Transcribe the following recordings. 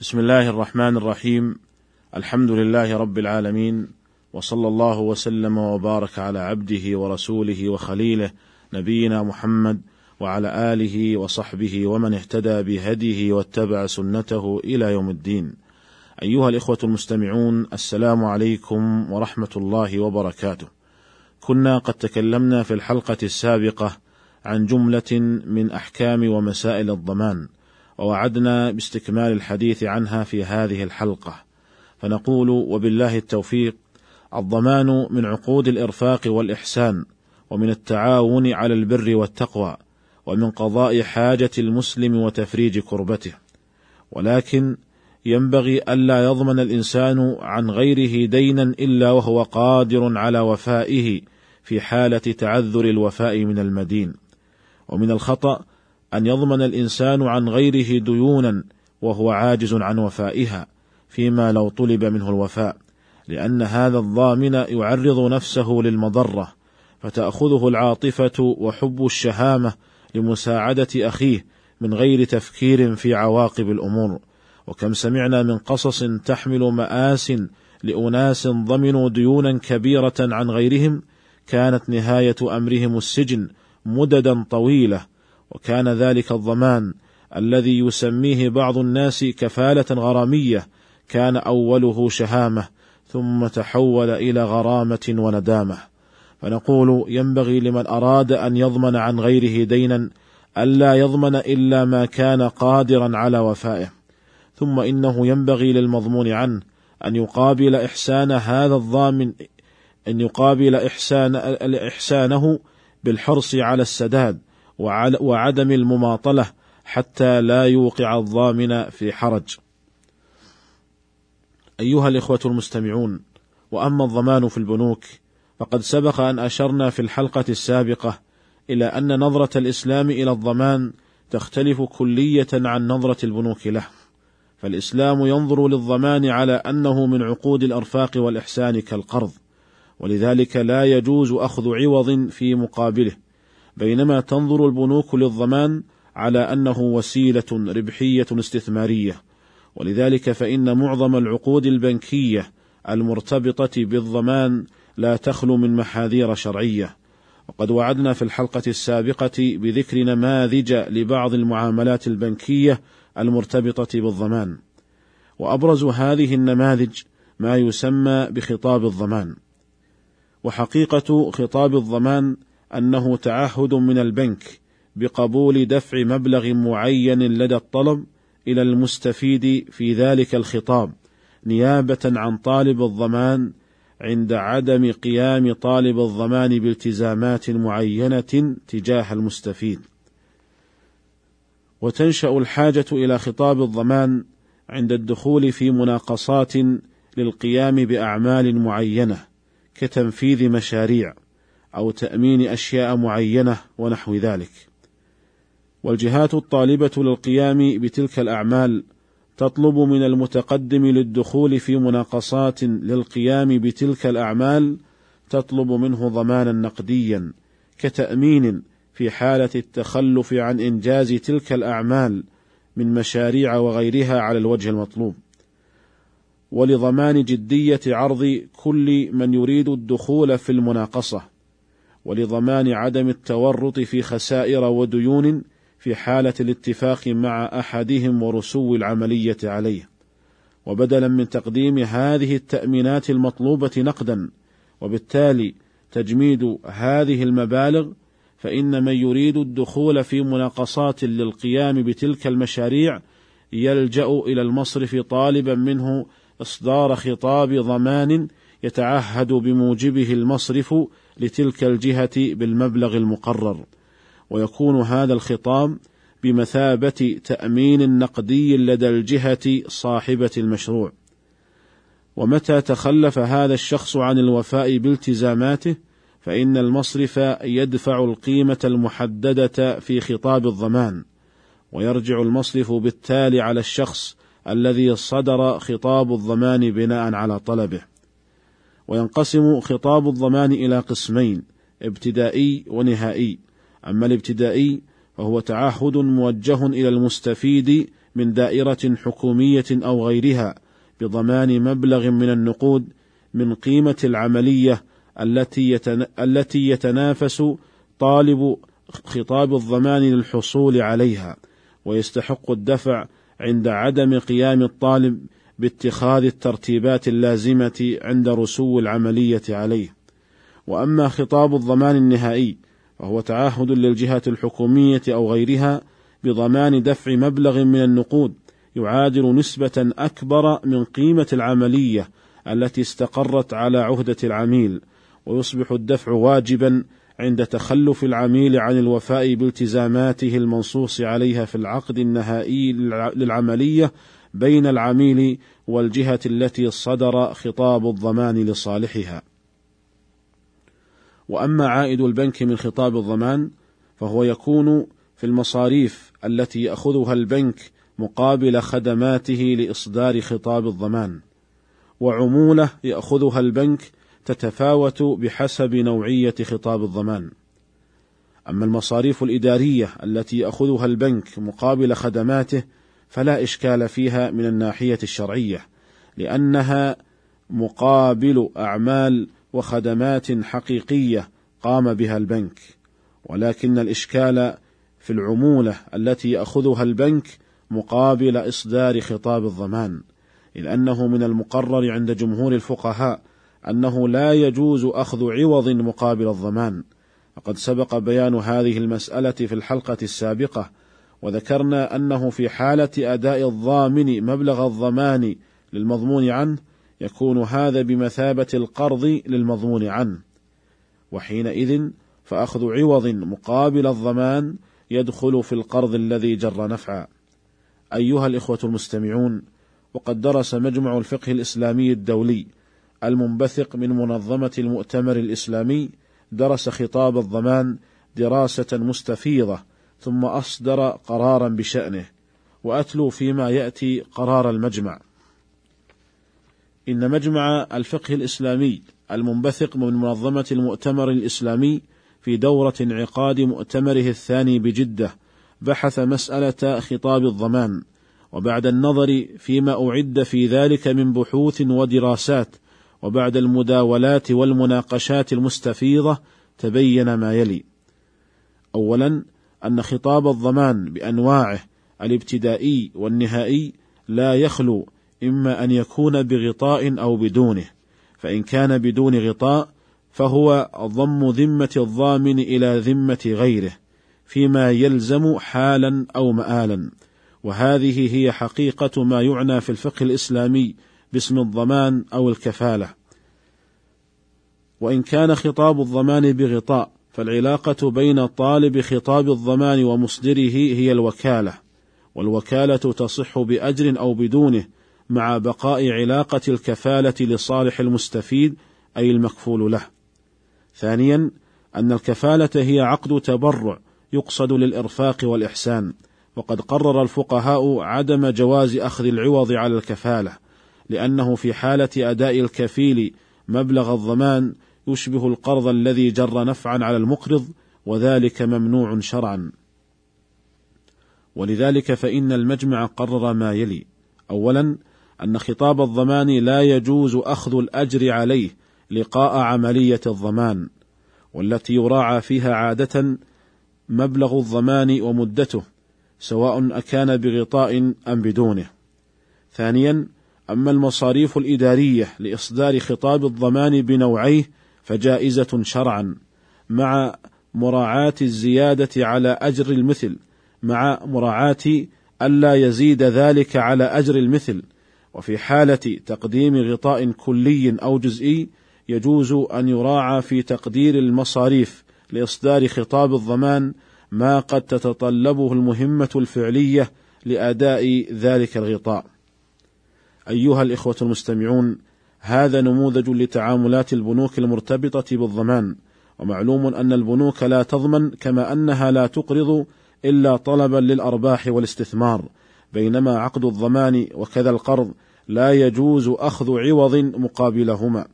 بسم الله الرحمن الرحيم الحمد لله رب العالمين وصلى الله وسلم وبارك على عبده ورسوله وخليله نبينا محمد وعلى آله وصحبه ومن اهتدى بهديه واتبع سنته إلى يوم الدين. أيها الإخوة المستمعون السلام عليكم ورحمة الله وبركاته. كنا قد تكلمنا في الحلقة السابقة عن جملة من أحكام ومسائل الضمان. ووعدنا باستكمال الحديث عنها في هذه الحلقة. فنقول وبالله التوفيق الضمان من عقود الإرفاق والإحسان ومن التعاون على البر والتقوى ومن قضاء حاجة المسلم وتفريج كربته. ولكن ينبغي ألا يضمن الإنسان عن غيره دينا إلا وهو قادر على وفائه في حالة تعذر الوفاء من المدين. ومن الخطأ أن يضمن الإنسان عن غيره ديونا وهو عاجز عن وفائها فيما لو طلب منه الوفاء لأن هذا الضامن يعرض نفسه للمضرة فتأخذه العاطفة وحب الشهامة لمساعدة أخيه من غير تفكير في عواقب الأمور. وكم سمعنا من قصص تحمل مآس لأناس ضمنوا ديونا كبيرة عن غيرهم كانت نهاية أمرهم السجن مددا طويلة وكان ذلك الضمان الذي يسميه بعض الناس كفالة غرامية كان أوله شهامة ثم تحول إلى غرامة وندامة. فنقول ينبغي لمن أراد أن يضمن عن غيره دينا الا يضمن إلا ما كان قادرا على وفائه. ثم إنه ينبغي للمضمون عنه أن يقابل إحسان هذا الضامن أن يقابل إحسان إحسانه بالحرص على السداد وعدم المماطلة حتى لا يوقع الضامن في حرج. أيها الإخوة المستمعون، وأما الضمان في البنوك فقد سبق أن أشرنا في الحلقة السابقة إلى أن نظرة الإسلام إلى الضمان تختلف كلية عن نظرة البنوك له. فالإسلام ينظر للضمان على أنه من عقود الأرفاق والإحسان كالقرض، ولذلك لا يجوز أخذ عوض في مقابله. بينما تنظر البنوك للضمان على أنه وسيلة ربحية استثمارية. ولذلك فإن معظم العقود البنكية المرتبطة بالضمان لا تخلو من محاذير شرعية. وقد وعدنا في الحلقة السابقة بذكر نماذج لبعض المعاملات البنكية المرتبطة بالضمان. وأبرز هذه النماذج ما يسمى بخطاب الضمان. وحقيقة خطاب الضمان أنه تعهد من البنك بقبول دفع مبلغ معين لدى الطلب إلى المستفيد في ذلك الخطاب نيابة عن طالب الضمان عند عدم قيام طالب الضمان بالتزامات معينة تجاه المستفيد. وتنشأ الحاجة إلى خطاب الضمان عند الدخول في مناقصات للقيام بأعمال معينة كتنفيذ مشاريع. أو تأمين أشياء معينة ونحو ذلك. والجهات الطالبة للقيام بتلك الأعمال تطلب من المتقدم للدخول في مناقصات للقيام بتلك الأعمال تطلب منه ضمانا نقديا كتأمين في حالة التخلف عن إنجاز تلك الأعمال من مشاريع وغيرها على الوجه المطلوب. ولضمان جدية عرض كل من يريد الدخول في المناقصة. ولضمان عدم التورط في خسائر وديون في حالة الاتفاق مع أحدهم ورسو العملية عليه، وبدلا من تقديم هذه التأمينات المطلوبة نقدا، وبالتالي تجميد هذه المبالغ، فإن من يريد الدخول في مناقصات للقيام بتلك المشاريع يلجأ إلى المصرف طالبا منه إصدار خطاب ضمان يتعهد بموجبه المصرف لتلك الجهة بالمبلغ المقرر، ويكون هذا الخطاب بمثابة تأمين نقدي لدى الجهة صاحبة المشروع. ومتى تخلف هذا الشخص عن الوفاء بالتزاماته فإن المصرف يدفع القيمة المحددة في خطاب الضمان، ويرجع المصرف بالتالي على الشخص الذي صدر خطاب الضمان بناء على طلبه. وينقسم خطاب الضمان إلى قسمين ابتدائي ونهائي. أما الابتدائي فهو تعهد موجه إلى المستفيد من دائرة حكومية أو غيرها بضمان مبلغ من النقود من قيمة العملية التي التي يتنافس طالب خطاب الضمان للحصول عليها ويستحق الدفع عند عدم قيام الطالب باتخاذ الترتيبات اللازمة عند رسو العملية عليه. وأما خطاب الضمان النهائي فهو تعهد للجهة الحكومية أو غيرها بضمان دفع مبلغ من النقود يعادل نسبة أكبر من قيمة العملية التي استقرت على عهدة العميل، ويصبح الدفع واجبا عند تخلف العميل عن الوفاء بالتزاماته المنصوص عليها في العقد النهائي للعملية بين العميل والجهة التي صدر خطاب الضمان لصالحها. وأما عائد البنك من خطاب الضمان فهو يكون في المصاريف التي يأخذها البنك مقابل خدماته لإصدار خطاب الضمان وعمولة يأخذها البنك تتفاوت بحسب نوعية خطاب الضمان أما المصاريف الإدارية التي يأخذها البنك مقابل خدماته فلا إشكال فيها من الناحية الشرعية لأنها مقابل أعمال وخدمات حقيقية قام بها البنك. ولكن الإشكال في العمولة التي يأخذها البنك مقابل إصدار خطاب الضمان اذ انه من المقرر عند جمهور الفقهاء أنه لا يجوز أخذ عوض مقابل الضمان. وقد سبق بيان هذه المسألة في الحلقة السابقة وذكرنا أنه في حالة أداء الضامن مبلغ الضمان للمضمون عنه يكون هذا بمثابة القرض للمضمون عنه. وحينئذ فأخذ عوض مقابل الضمان يدخل في القرض الذي جر نفعا أيها الإخوة المستمعون وقد درس مجمع الفقه الإسلامي الدولي المنبثق من منظمة المؤتمر الإسلامي درس خطاب الضمان دراسة مستفيضة ثم أصدر قرارا بشأنه وأتلو فيما يأتي قرار المجمع. إن مجمع الفقه الإسلامي المنبثق من منظمة المؤتمر الإسلامي في دورة انعقاد مؤتمره الثاني بجدة بحث مسألة خطاب الضمان وبعد النظر فيما أعد في ذلك من بحوث ودراسات وبعد المداولات والمناقشات المستفيضة تبين ما يلي: أولا أن خطاب الضمان بأنواعه الابتدائي والنهائي لا يخلو إما أن يكون بغطاء أو بدونه فإن كان بدون غطاء فهو ضم ذمة الضامن إلى ذمة غيره فيما يلزم حالا أو مآلا. وهذه هي حقيقة ما يعنى في الفقه الإسلامي باسم الضمان أو الكفالة. وإن كان خطاب الضمان بغطاء فالعلاقة بين طالب خطاب الضمان ومصدره هي الوكالة والوكالة تصح بأجر أو بدونه مع بقاء علاقة الكفالة لصالح المستفيد أي المكفول له. ثانيا أن الكفالة هي عقد تبرع يقصد للإرفاق والإحسان، وقد قرر الفقهاء عدم جواز أخذ العوض على الكفالة، لأنه في حالة أداء الكفيل مبلغ الضمان يشبه القرض الذي جر نفعا على المقرض وذلك ممنوع شرعا. ولذلك فإن المجمع قرر ما يلي: أولا أن خطاب الضمان لا يجوز أخذ الأجر عليه لقاء عملية الضمان، والتي يراعى فيها عادة مبلغ الضمان ومدته، سواء أكان بغطاء أم بدونه. ثانيا، أما المصاريف الإدارية لإصدار خطاب الضمان بنوعيه فجائزة شرعا، مع مراعاة الزيادة على أجر المثل، مع مراعاة ألا يزيد ذلك على أجر المثل، وفي حالة تقديم غطاء كلي أو جزئي يجوز أن يراعى في تقدير المصاريف لإصدار خطاب الضمان ما قد تتطلبه المهمة الفعلية لأداء ذلك الغطاء. أيها الإخوة المستمعون، هذا نموذج لتعاملات البنوك المرتبطة بالضمان، ومعلوم أن البنوك لا تضمن كما أنها لا تقرض إلا طلبا للأرباح والاستثمار، بينما عقد الضمان وكذا القرض لا يجوز أخذ عوض مقابلهما.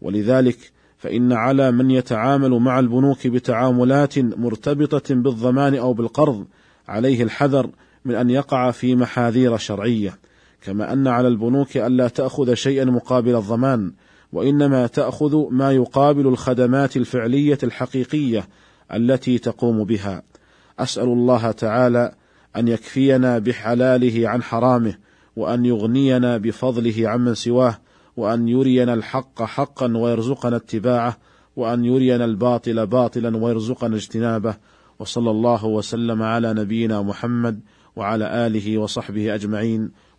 ولذلك فإن على من يتعامل مع البنوك بتعاملات مرتبطة بالضمان أو بالقرض عليه الحذر من أن يقع في محاذير شرعية. كما أن على البنوك ألا تأخذ شيئا مقابل الضمان وإنما تأخذ ما يقابل الخدمات الفعلية الحقيقية التي تقوم بها. أسأل الله تعالى أن يكفينا بحلاله عن حرامه وأن يغنينا بفضله عمن سواه وأن يرينا الحق حقا ويرزقنا اتباعه وأن يرينا الباطل باطلا ويرزقنا اجتنابه. وصلى الله وسلم على نبينا محمد وعلى آله وصحبه أجمعين.